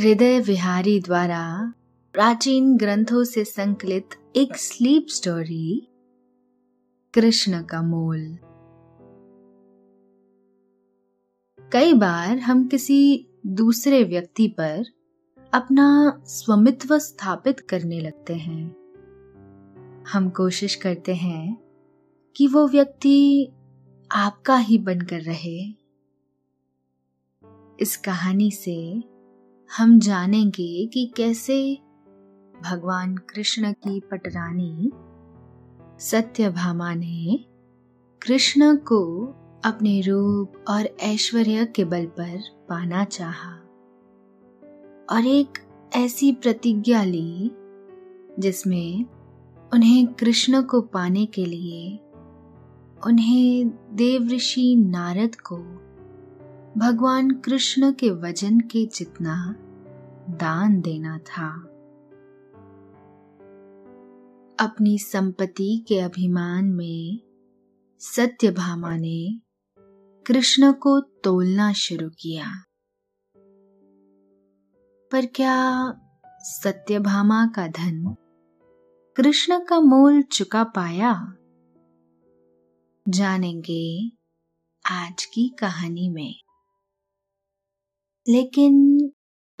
हृदय विहारी द्वारा प्राचीन ग्रंथों से संकलित एक स्लीप स्टोरी कृष्ण का मोल। कई बार हम किसी दूसरे व्यक्ति पर अपना स्वामित्व स्थापित करने लगते हैं। हम कोशिश करते हैं कि वो व्यक्ति आपका ही बनकर रहे। इस कहानी से हम जानेंगे कि कैसे भगवान कृष्ण की पटरानी सत्यभामा ने कृष्ण को अपने रूप और ऐश्वर्य के बल पर पाना चाहा। और एक ऐसी प्रतिज्ञा ली, जिसमें उन्हें कृष्ण को पाने के लिए उन्हें देवऋषि नारद को भगवान कृष्ण के वज़न के जितना दान देना था। अपनी संपत्ति के अभिमान में सत्यभामा ने कृष्ण को तोलना शुरू किया। पर क्या सत्यभामा का धन कृष्ण का मोल चुका पाया? जानेंगे आज की कहानी में। लेकिन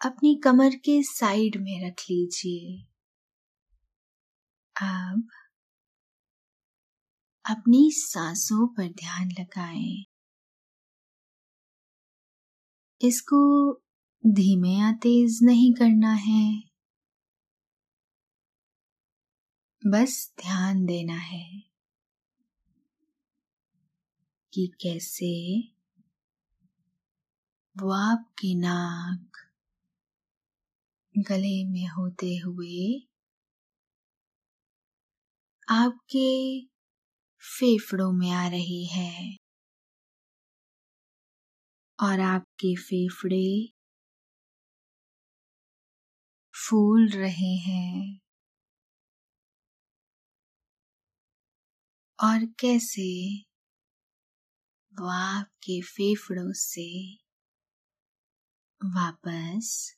अपनी कमर के साइड में रख लीजिए अब अपनी सांसों पर ध्यान लगाएँ। इसको धीमे या तेज नहीं करना है बस ध्यान देना है कि कैसे वो आपकी नाक गले में होते हुए आपके फेफड़ों में आ रही है। और आपके फेफड़े फूल रहे हैं। और कैसे वो आपके फेफड़ों से वापस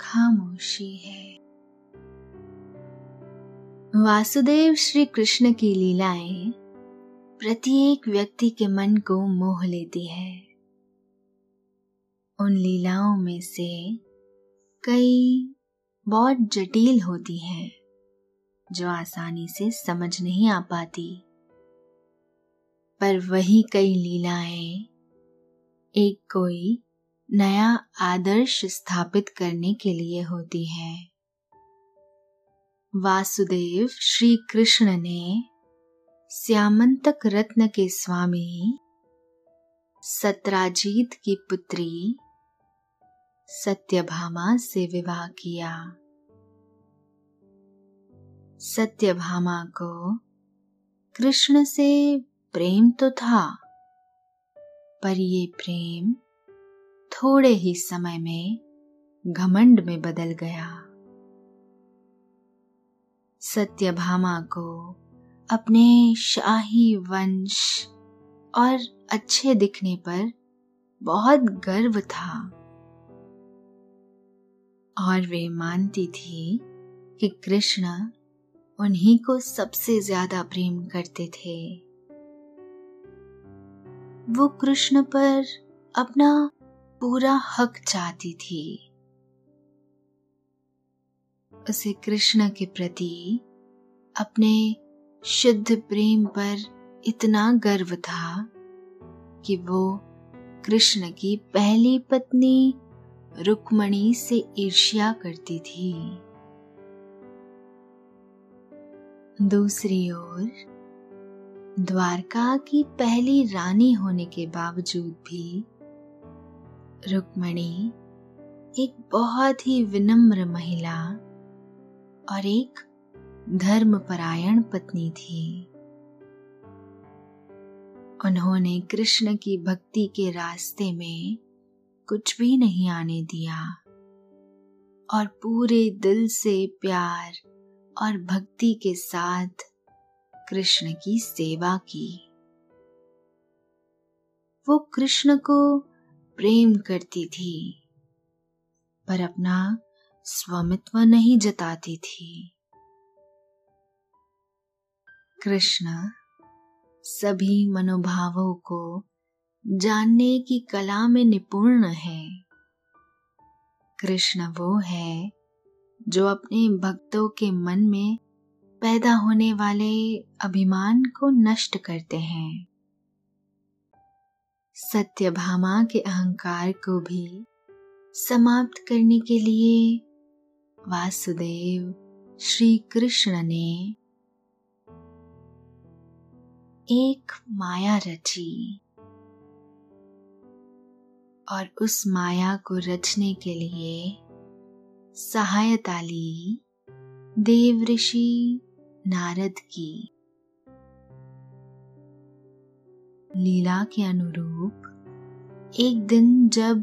खामोशी है। वासुदेव श्री कृष्ण की लीलाएँ प्रत्येक व्यक्ति के मन को मोह लेती है। उन लीलाओं में से कई बहुत जटिल होती हैं, जो आसानी से समझ नहीं आ पाती। पर वही कई लीलाएँ, एक कोई नया आदर्श स्थापित करने के लिए होती है। वासुदेव श्री कृष्ण ने श्यामंतक रत्न के स्वामी सत्राजीत की पुत्री सत्यभामा से विवाह किया। सत्यभामा को कृष्ण से प्रेम तो था, पर ये प्रेम थोड़े ही समय में घमंड में बदल गया। सत्यभामा को अपने शाही वंश और अच्छे दिखने पर बहुत गर्व था। और वे मानती थी कि कृष्ण उन्हीं को सबसे ज़्यादा प्रेम करते थे। वो कृष्ण पर अपना पूरा हक चाहती थी। उसे कृष्ण के प्रति अपने शुद्ध प्रेम पर इतना गर्व था कि वो कृष्ण की पहली पत्नी रुक्मणी से ईर्ष्या करती थी। दूसरी ओर, द्वारका की पहली रानी होने के बावजूद भी रुक्मणी, एक बहुत ही विनम्र महिला और एक धर्मपरायण पत्नी थी। उन्होंने कृष्ण की भक्ति के रास्ते में कुछ भी नहीं आने दिया और पूरे दिल से प्यार और भक्ति के साथ कृष्ण की सेवा की। वो कृष्ण को प्रेम करती थी, पर अपना स्वामित्व नहीं जताती थी। कृष्ण सभी मनोभावों को जानने की कला में निपुण है। कृष्ण वो है जो अपने भक्तों के मन में पैदा होने वाले अभिमान को नष्ट करते हैं। सत्यभामा के अहंकार को भी समाप्त करने के लिए वासुदेव श्री कृष्ण ने एक माया रची और उस माया को रचने के लिए सहायता ली देव ऋषि नारद की। लीला के अनुरूप, एक दिन जब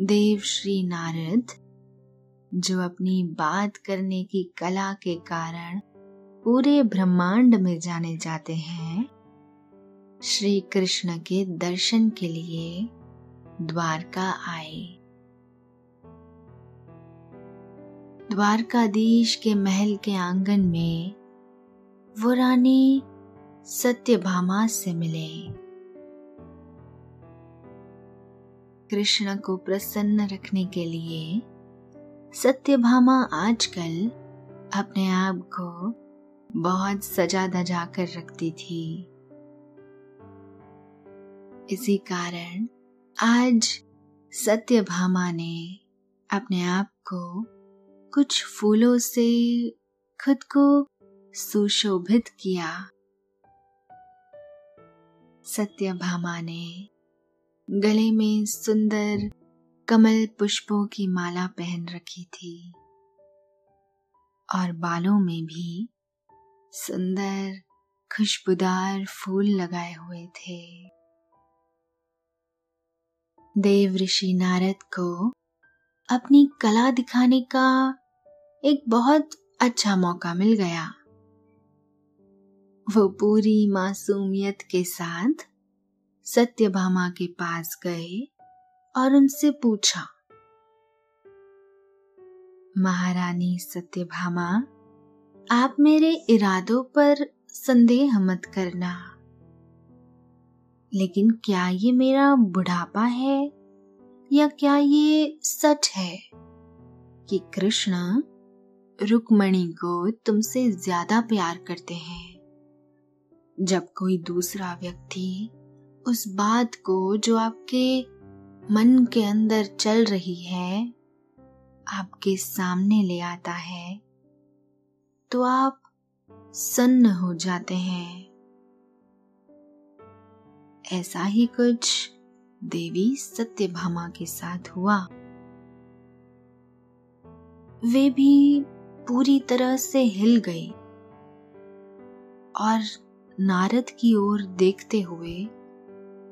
देव श्री नारद, जो अपनी बात करने की कला के कारण पूरे ब्रह्मांड में जाने जाते हैं, श्री कृष्ण के दर्शन के लिए द्वारका आए। द्वारकाधीश के महल के आँगन में वो रानी सत्यभामा से मिले कृष्ण को प्रसन्न रखने के लिए सत्यभामा आजकल अपने आप को बहुत सजा दजा कर रखती थी। इसी कारण आज सत्यभामा ने अपने आप को कुछ फूलों से खुद को सुशोभित किया। सत्यभामा ने गले में सुंदर कमल पुष्पों की माला पहन रखी थी। और बालों में भी सुंदर खुशबूदार फूल लगाए हुए थे। देव ऋषि नारद को अपनी कला दिखाने का एक बहुत अच्छा मौका मिल गया। वो पूरी मासूमियत के साथ सत्यभामा के पास गए और उनसे पूछा, महारानी सत्यभामा, आप मेरे इरादों पर संदेह मत करना। लेकिन क्या ये मेरा बुढ़ापा है या क्या ये सच है कि कृष्ण रुक्मणी को तुमसे ज़्यादा प्यार करते हैं? जब कोई दूसरा व्यक्ति उस बात को जो आपके मन के अंदर चल रही है, आपके सामने ले आता है तो आप सन्न हो जाते हैं। ऐसा ही कुछ देवी सत्यभामा के साथ हुआ। वे भी पूरी तरह से हिल गई और नारद की ओर देखते हुए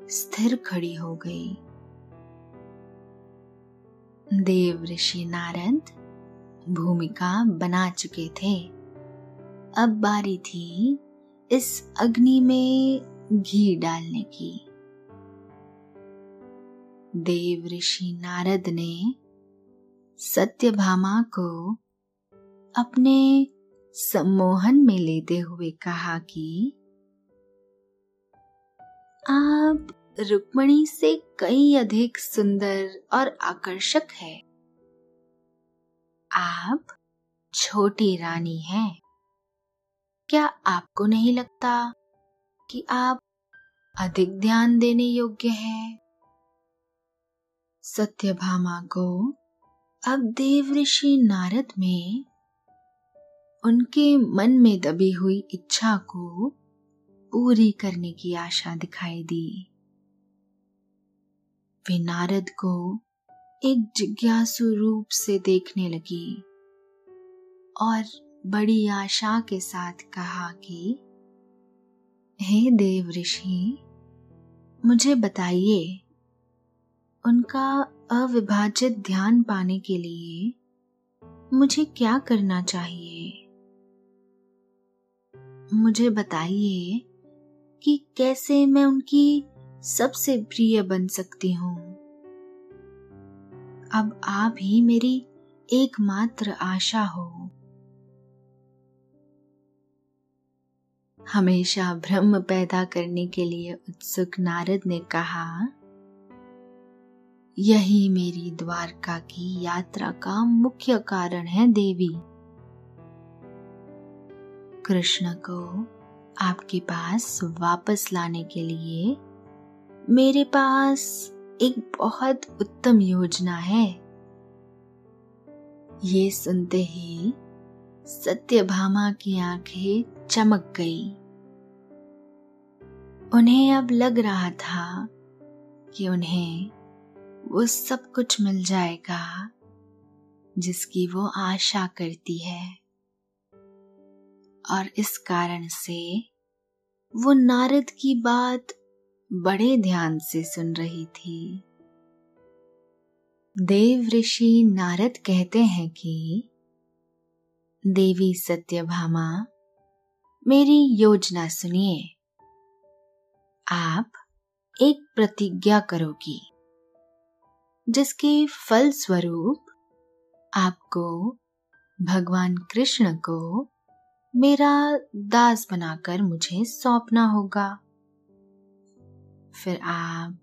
स्थिर खड़ी हो गई। देव ऋषि नारद भूमिका बना चुके थे। अब बारी थी इस अग्नि में घी डालने की। देव ऋषि नारद ने सत्यभामा को अपने सम्मोहन में लेते हुए कहा कि आप रुक्मणी से कई अधिक सुंदर और आकर्षक है। आप छोटी रानी हैं। क्या आपको नहीं लगता कि आप अधिक ध्यान देने योग्य हैं? सत्यभामा को अब देव ऋषि नारद में उनके मन में दबी हुई इच्छा को पूरी करने की आशा दिखाई दी। वे नारद को एक जिज्ञासु रूप से देखने लगी और बड़ी आशा के साथ कहा कि, हे देव ऋषि, मुझे बताइए, उनका अविभाजित ध्यान पाने के लिए मुझे क्या करना चाहिए? मुझे बताइए कि कैसे मैं उनकी सबसे प्रिय बन सकती हूँ। अब आप ही मेरी एकमात्र आशा हो। हमेशा भ्रम पैदा करने के लिए उत्सुक नारद ने कहा, यही मेरी द्वारका की यात्रा का मुख्य कारण है देवी। कृष्ण को आपके पास वापस लाने के लिए मेरे पास एक बहुत उत्तम योजना है। ये सुनते ही सत्यभामा की आँखें चमक गई। उन्हें अब लग रहा था कि उन्हें वो सब कुछ मिल जाएगा जिसकी वो आशा करती है। और इस कारण से वो नारद की बात बड़े ध्यान से सुन रही थी। देव ऋषि नारद कहते हैं कि, देवी सत्यभामा, मेरी योजना सुनिए। आप एक प्रतिज्ञा करोगी, जिसके फल स्वरूप आपको भगवान कृष्ण को मेरा दास बनाकर मुझे सौंपना होगा। फिर आप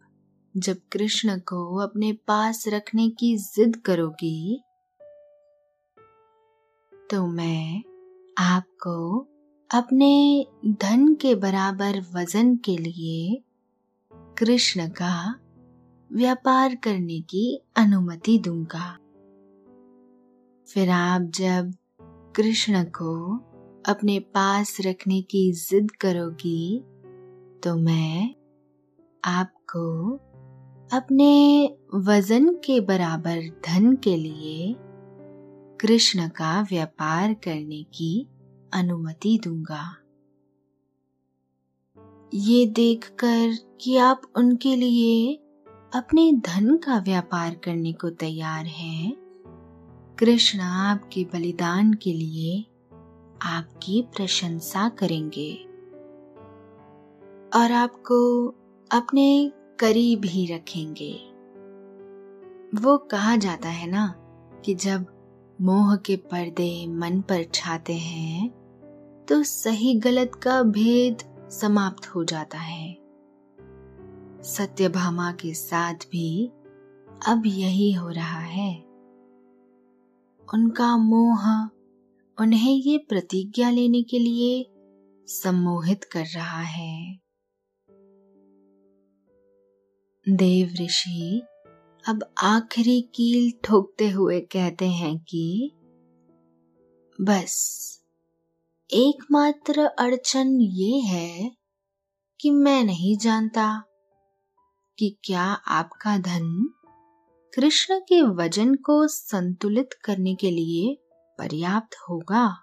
जब कृष्ण को अपने पास रखने की जिद करोगी तो मैं आपको अपने धन के बराबर वज़न के लिए कृष्ण का व्यापार करने की अनुमति दूँगा। फिर आप जब कृष्ण को अपने पास रखने की जिद करोगी तो मैं आपको अपने वज़न के बराबर धन के लिए कृष्ण का व्यापार करने की अनुमति दूँगा। ये देखकर कि आप उनके लिए अपने धन का व्यापार करने को तैयार हैं, कृष्ण आपके बलिदान के लिए आपकी प्रशंसा करेंगे। और आपको अपने करीब ही रखेंगे। वो कहा जाता है ना कि जब मोह के पर्दे मन पर छाते हैं तो सही गलत का भेद समाप्त हो जाता है। सत्यभामा के साथ भी अब यही हो रहा है। उनका मोह उन्हें ये प्रतिज्ञा लेने के लिए सम्मोहित कर रहा है। देव ऋषि, अब आखिरी कील ठोकते हुए कहते हैं कि, बस, एकमात्र अड़चन ये है कि मैं नहीं जानता कि क्या आपका धन कृष्ण के वज़न को संतुलित करने के लिए पर्याप्त होगा।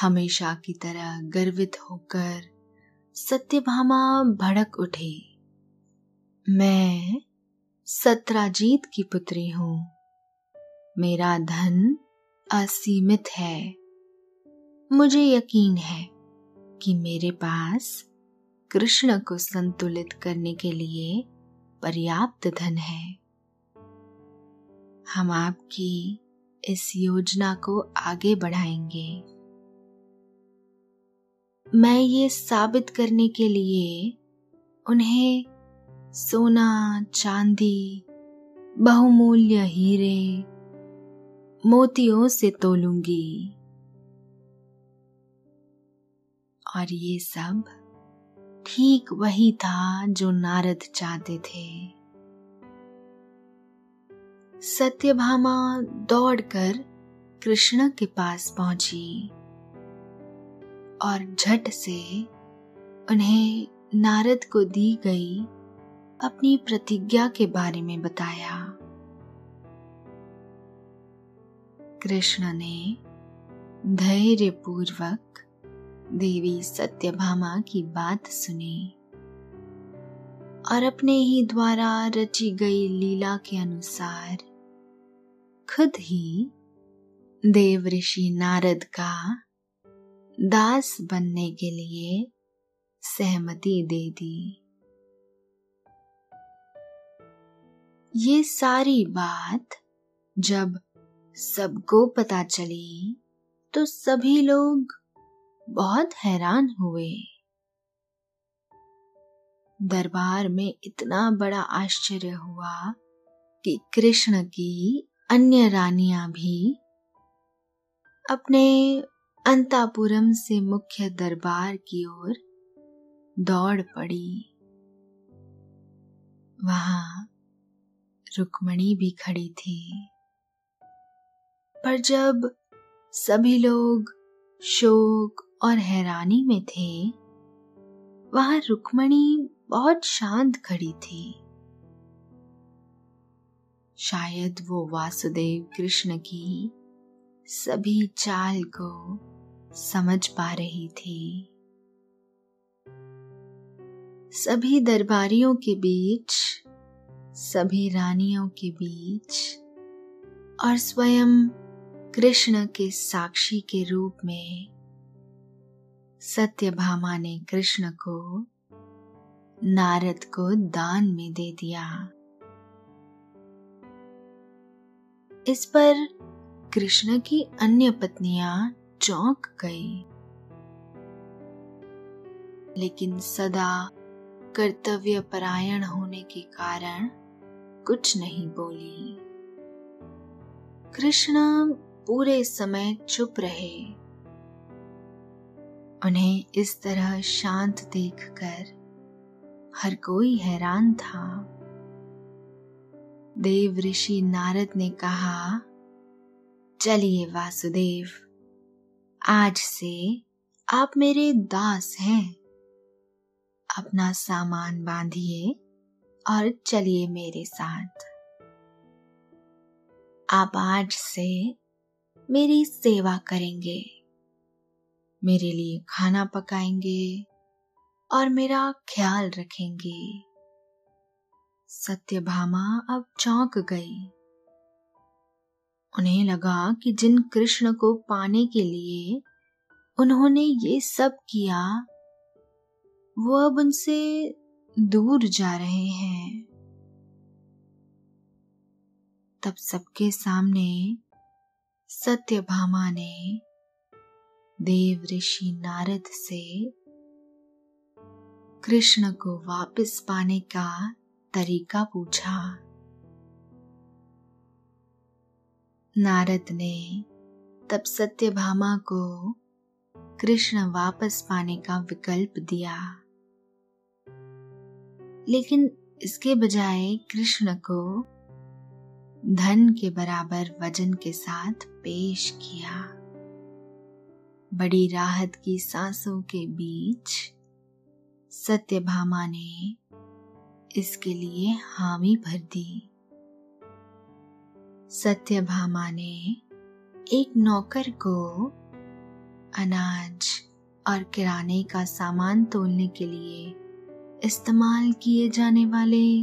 हमेशा की तरह गर्वित होकर सत्यभामा भड़क उठे। मैं सत्राजीत की पुत्री हूँ। मेरा धन असीमित है। मुझे यकीन है कि मेरे पास कृष्ण को संतुलित करने के लिए पर्याप्त धन है। हम आपकी इस योजना को आगे बढ़ाएँगे। मैं ये साबित करने के लिए उन्हें सोना, चांदी, बहुमूल्य हीरे, मोतियों से तोलूँगी। और ये सब ठीक वही था जो नारद चाहते थे। सत्यभामा दौड़कर कृष्ण के पास पहुँची और झट से उन्हें नारद को दी गई अपनी प्रतिज्ञा के बारे में बताया। कृष्ण ने धैर्य पूर्वक देवी सत्यभामा की बात सुनी और अपने ही द्वारा रची गई लीला के अनुसार खुद ही देव ऋषि नारद का दास बनने के लिए सहमति दे दी। ये सारी बात जब सबको पता चली तो सभी लोग बहुत हैरान हुए। दरबार में इतना बड़ा आश्चर्य हुआ कि कृष्ण की अन्य रानियाँ भी अपने अंतापुरम से मुख्य दरबार की ओर दौड़ पड़ी। वहाँ रुक्मणी भी खड़ी थी। पर जब सभी लोग शोक और हैरानी में थे, वहाँ रुक्मणी बहुत शांत खड़ी थी। शायद वो वासुदेव कृष्ण की सभी चाल को समझ पा रही थी। सभी दरबारियों के बीच, सभी रानियों के बीच और स्वयं कृष्ण के साक्षी के रूप में सत्यभामा ने कृष्ण को नारद को दान में दे दिया। इस पर कृष्ण की अन्य पत्नियाँ चौंक गई। लेकिन सदा कर्तव्य परायण होने के कारण कुछ नहीं बोली। कृष्ण पूरे समय चुप रहे। उन्हें इस तरह शांत देखकर हर कोई हैरान था। देव ऋषि नारद ने कहा, चलिए वासुदेव, आज से आप मेरे दास हैं। अपना सामान बांधिए और चलिए मेरे साथ। आप आज से मेरी सेवा करेंगे, मेरे लिए खाना पकाएँगे और मेरा ख्याल रखेंगे। सत्यभामा अब चौंक गई। उन्हें लगा कि जिन कृष्ण को पाने के लिए उन्होंने ये सब किया, वो अब उनसे दूर जा रहे हैं। तब सबके सामने सत्यभामा ने देव ऋषि नारद से कृष्ण को वापस पाने का तरीका पूछा। नारद ने तब सत्यभामा को कृष्ण वापस पाने का विकल्प दिया। लेकिन इसके बजाय कृष्ण को धन के बराबर वज़न के साथ पेश किया। बड़ी राहत की सांसों के बीच सत्यभामा ने इसके लिए हामी भर दी। सत्यभामा ने एक नौकर को अनाज और किराने का सामान तोलने के लिए इस्तेमाल किए जाने वाले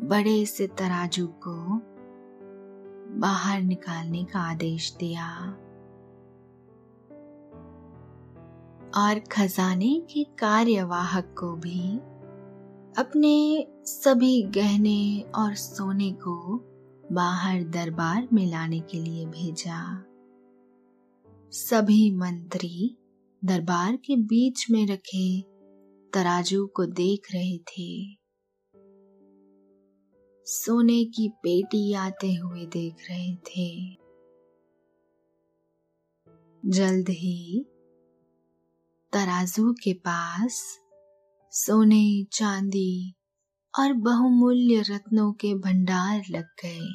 बड़े से तराजू को बाहर निकालने का आदेश दिया। और खजाने के कार्यवाहक को भी अपने सभी गहने और सोने को बाहर दरबार में लाने के लिए भेजा। सभी मंत्री दरबार के बीच में रखे तराजू को देख रहे थे। सोने की पेटी आते हुए देख रहे थे। जल्द ही तराजू के पास सोने, चांदी और बहुमूल्य रत्नों के भंडार लग गए।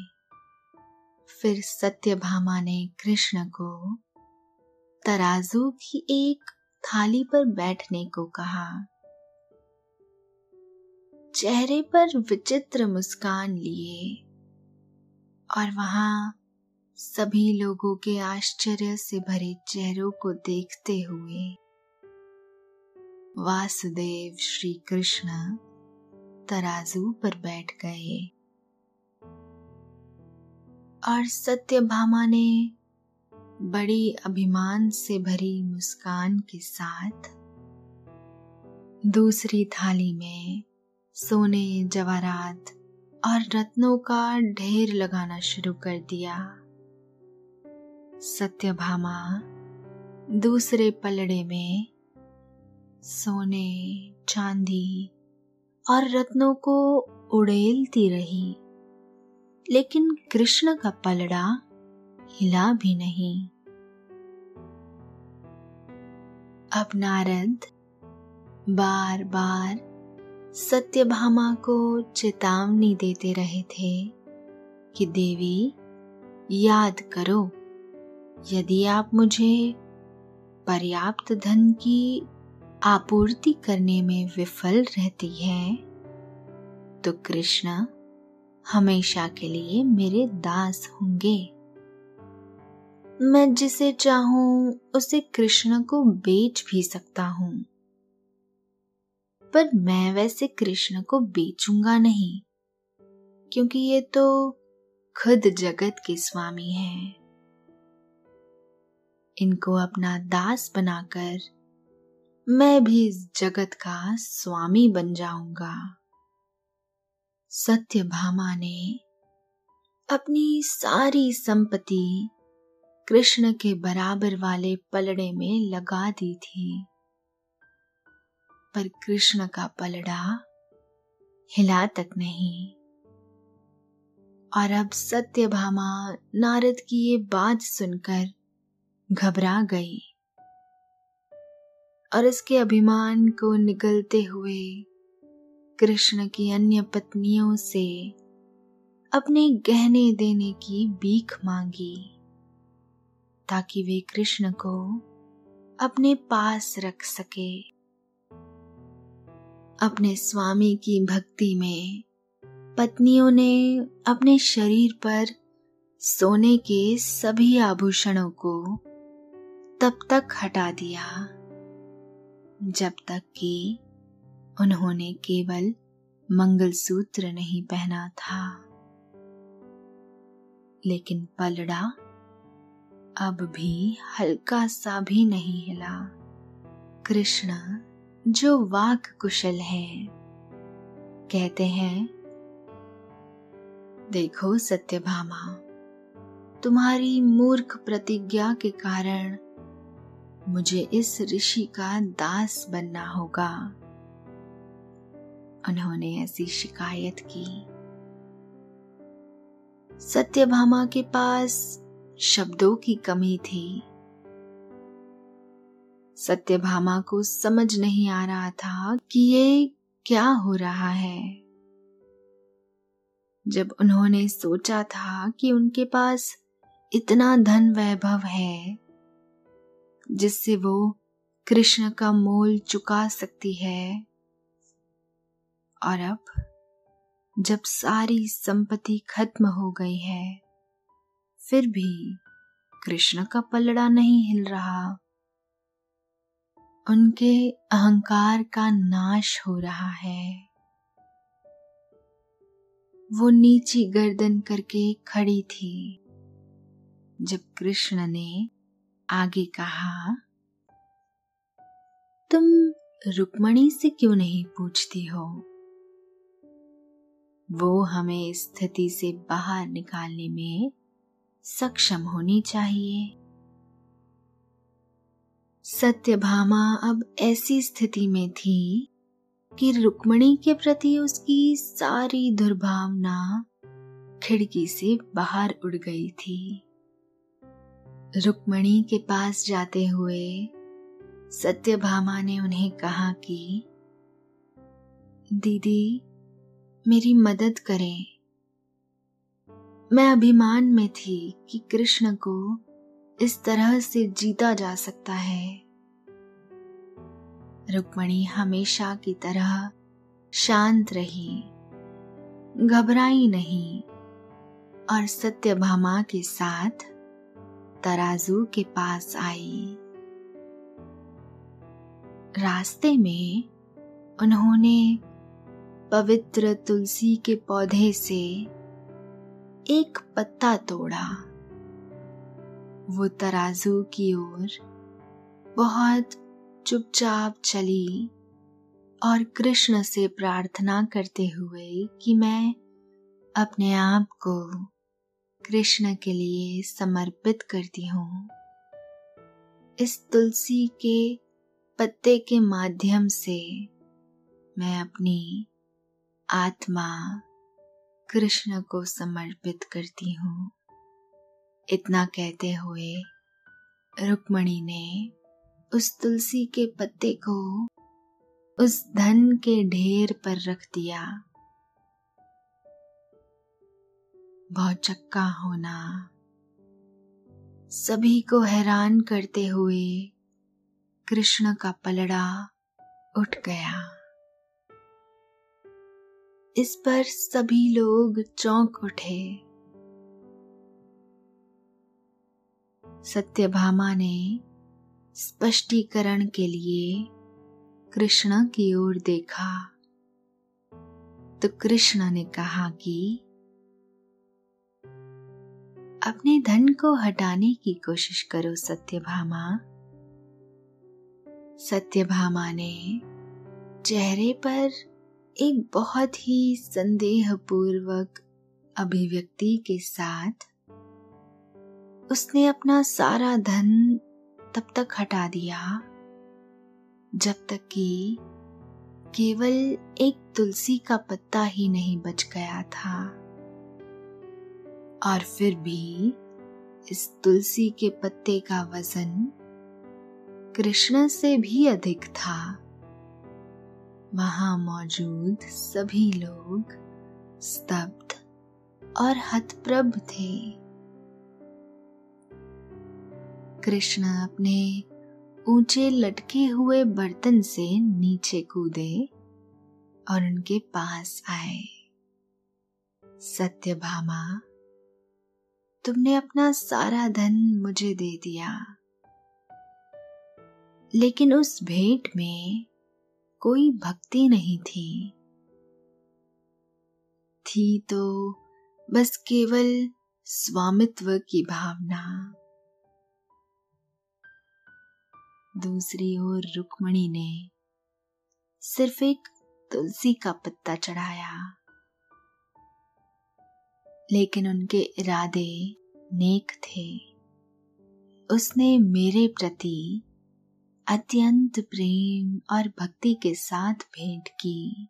फिर सत्यभामा ने कृष्ण को तराजू की एक थाली पर बैठने को कहा। चेहरे पर विचित्र मुस्कान लिए और वहाँ सभी लोगों के आश्चर्य से भरे चेहरों को देखते हुए वासुदेव श्री कृष्ण तराजू पर बैठ गए। और सत्यभामा ने बड़ी अभिमान से भरी मुस्कान के साथ दूसरी थाली में सोने जवारात और रत्नों का ढेर लगाना शुरू कर दिया। सत्यभामा दूसरे पलड़े में सोने, चांदी और रत्नों को उड़ेलती रही। लेकिन कृष्ण का पलड़ा हिला भी नहीं। अब नारद बार बार सत्यभामा को चेतावनी देते रहे थे कि, देवी, याद करो, यदि आप मुझे पर्याप्त धन की आपूर्ति करने में विफल रहती है तो कृष्ण हमेशा के लिए मेरे दास होंगे। मैं जिसे चाहूँ, उसे कृष्ण को बेच भी सकता हूँ। पर मैं वैसे कृष्ण को बेचूँगा नहीं, क्योंकि ये तो खुद जगत के स्वामी हैं। इनको अपना दास बनाकर मैं भी इस जगत का स्वामी बन जाऊँगा। सत्य भामा ने अपनी सारी संपत्ति कृष्ण के बराबर वाले पलड़े में लगा दी थी। पर कृष्ण का पलड़ा हिला तक नहीं। और अब सत्यभामा नारद की ये बात सुनकर घबरा गई। और इसके अभिमान को निगलते हुए कृष्ण की अन्य पत्नियों से अपने गहने देने की भीख मांगी, ताकि वे कृष्ण को अपने पास रख सके। अपने स्वामी की भक्ति में पत्नियों ने अपने शरीर पर सोने के सभी आभूषणों को तब तक हटा दिया। जब तक कि उन्होंने केवल मंगलसूत्र नहीं पहना था। लेकिन पलड़ा अब भी हल्का सा भी नहीं हिला। कृष्ण, जो वाक कुशल है, कहते हैं, देखो सत्यभामा, तुम्हारी मूर्ख प्रतिज्ञा के कारण मुझे इस ऋषि का दास बनना होगा। उन्होंने ऐसी शिकायत की। सत्यभामा के पास शब्दों की कमी थी। सत्यभामा को समझ नहीं आ रहा था कि ये क्या हो रहा है। जब उन्होंने सोचा था कि उनके पास इतना धन वैभव है जिससे वो कृष्ण का मोल चुका सकती है। और अब, जब सारी संपत्ति खत्म हो गई है, फिर भी कृष्ण का पलड़ा नहीं हिल रहा। उनके अहंकार का नाश हो रहा है। वो नीची गर्दन करके खड़ी थी, जब कृष्ण ने आगे कहा, तुम रुक्मणी से क्यों नहीं पूछती हो? वो हमें स्थिति से बाहर निकालने में सक्षम होनी चाहिए। सत्यभामा अब ऐसी स्थिति में थी कि रुक्मणी के प्रति उसकी सारी दुर्भावना खिड़की से बाहर उड़ गई थी। रुक्मणी के पास जाते हुए सत्यभामा ने उन्हें कहा कि, दीदी, मेरी मदद करें। मैं अभिमान में थी कि कृष्ण को इस तरह से जीता जा सकता है। रुक्मणी हमेशा की तरह शांत रही, घबराई नहीं और सत्यभामा के साथ तराजू के पास आई। रास्ते में उन्होंने पवित्र तुलसी के पौधे से एक पत्ता तोड़ा। वो तराजू की ओर बहुत चुपचाप चली और कृष्ण से प्रार्थना करते हुए कि मैं अपने आप को कृष्ण के लिए समर्पित करती हूँ। इस तुलसी के पत्ते के माध्यम से मैं अपनी आत्मा कृष्ण को समर्पित करती हूँ। इतना कहते हुए रुक्मणी ने उस तुलसी के पत्ते को उस धन के ढेर पर रख दिया। बहुत चक्का होना। सभी को हैरान करते हुए कृष्ण का पलड़ा उठ गया। इस पर सभी लोग चौंक उठे। सत्यभामा ने स्पष्टीकरण के लिए कृष्ण की ओर देखा। तो कृष्ण ने कहा कि अपने धन को हटाने की कोशिश करो, सत्यभामा। सत्यभामा ने चेहरे पर एक बहुत ही संदेहपूर्वक अभिव्यक्ति के साथ उसने अपना सारा धन तब तक हटा दिया, जब तक कि केवल एक तुलसी का पत्ता ही नहीं बच गया था। और फिर भी इस तुलसी के पत्ते का वज़न कृष्ण से भी अधिक था। वहाँ मौजूद सभी लोग स्तब्ध और हतप्रभ थे। कृष्ण अपने ऊँचे लटके हुए बर्तन से नीचे कूदे और उनके पास आए। सत्यभामा तुमने अपना सारा धन मुझे दे दिया। लेकिन उस भेंट में कोई भक्ति नहीं थी। थी तो बस केवल स्वामित्व की भावना। दूसरी ओर रुक्मणी ने सिर्फ़ एक तुलसी का पत्ता चढ़ाया। लेकिन उनके इरादे नेक थे। उसने मेरे प्रति अत्यंत प्रेम और भक्ति के साथ भेंट की।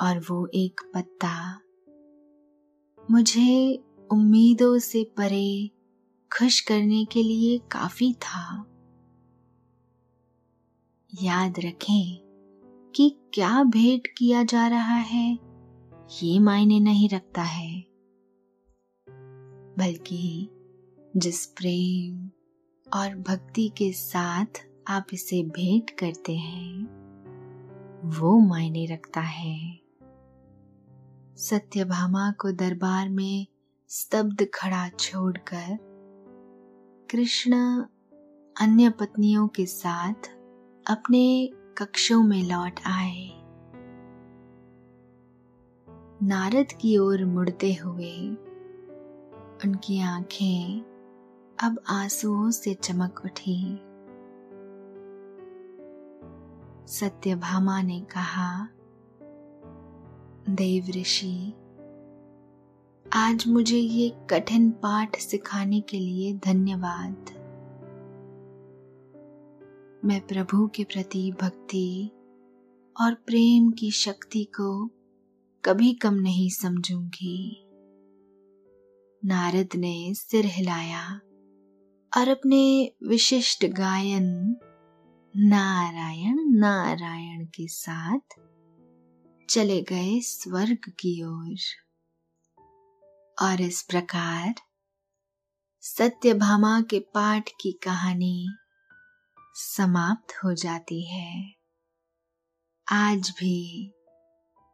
और वो एक पत्ता मुझे उम्मीदों से परे खुश करने के लिए काफ़ी था। याद रखें कि क्या भेंट किया जा रहा है? ये मायने नहीं रखता है। बल्कि जिस प्रेम और भक्ति के साथ आप इसे भेंट करते हैं, वो मायने रखता है। सत्यभामा को दरबार में स्तब्ध खड़ा छोड़कर कृष्ण अन्य पत्नियों के साथ अपने कक्षों में लौट आए। नारद की ओर मुड़ते हुए, उनकी आँखें अब आंसुओं से चमक उठी। सत्यभामा ने कहा, देव ऋषि, आज मुझे ये कठिन पाठ सिखाने के लिए धन्यवाद। मैं प्रभु के प्रति भक्ति और प्रेम की शक्ति को कभी कम नहीं समझूँगी। नारद ने सिर हिलाया और अपने विशिष्ट गायन नारायण नारायण के साथ चले गए स्वर्ग की ओर। और, इस प्रकार सत्यभामा के पाठ की कहानी समाप्त हो जाती है। आज भी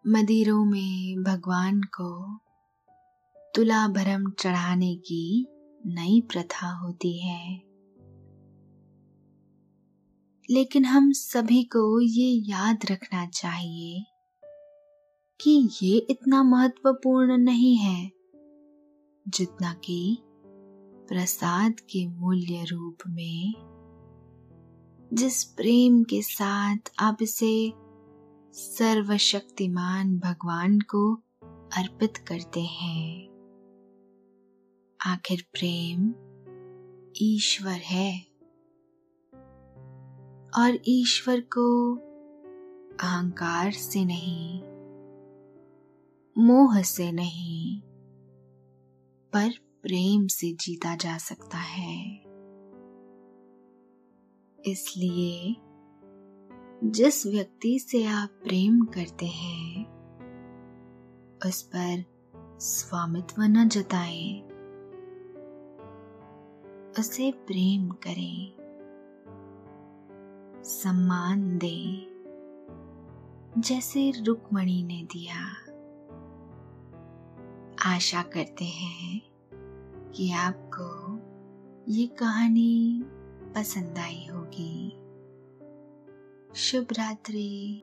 मंदिरों में भगवान को तुला भरम चढ़ाने की नई प्रथा होती है। लेकिन हम सभी को ये याद रखना चाहिए कि ये इतना महत्वपूर्ण नहीं है, जितना कि प्रसाद के मूल्य रूप में। जिस प्रेम के साथ आप इसे सर्वशक्तिमान भगवान को अर्पित करते हैं। आखिर प्रेम ईश्वर है। और ईश्वर को अहंकार से नहीं, मोह से नहीं, पर प्रेम से जीता जा सकता है। इसलिए जिस व्यक्ति से आप प्रेम करते हैं उस पर स्वामित्व न जताएँ, उसे प्रेम करें। सम्मान दें। जैसे रुक्मणी ने दिया। आशा करते हैं कि आपको ये कहानी पसंद आई होगी। शुभ रात्रि।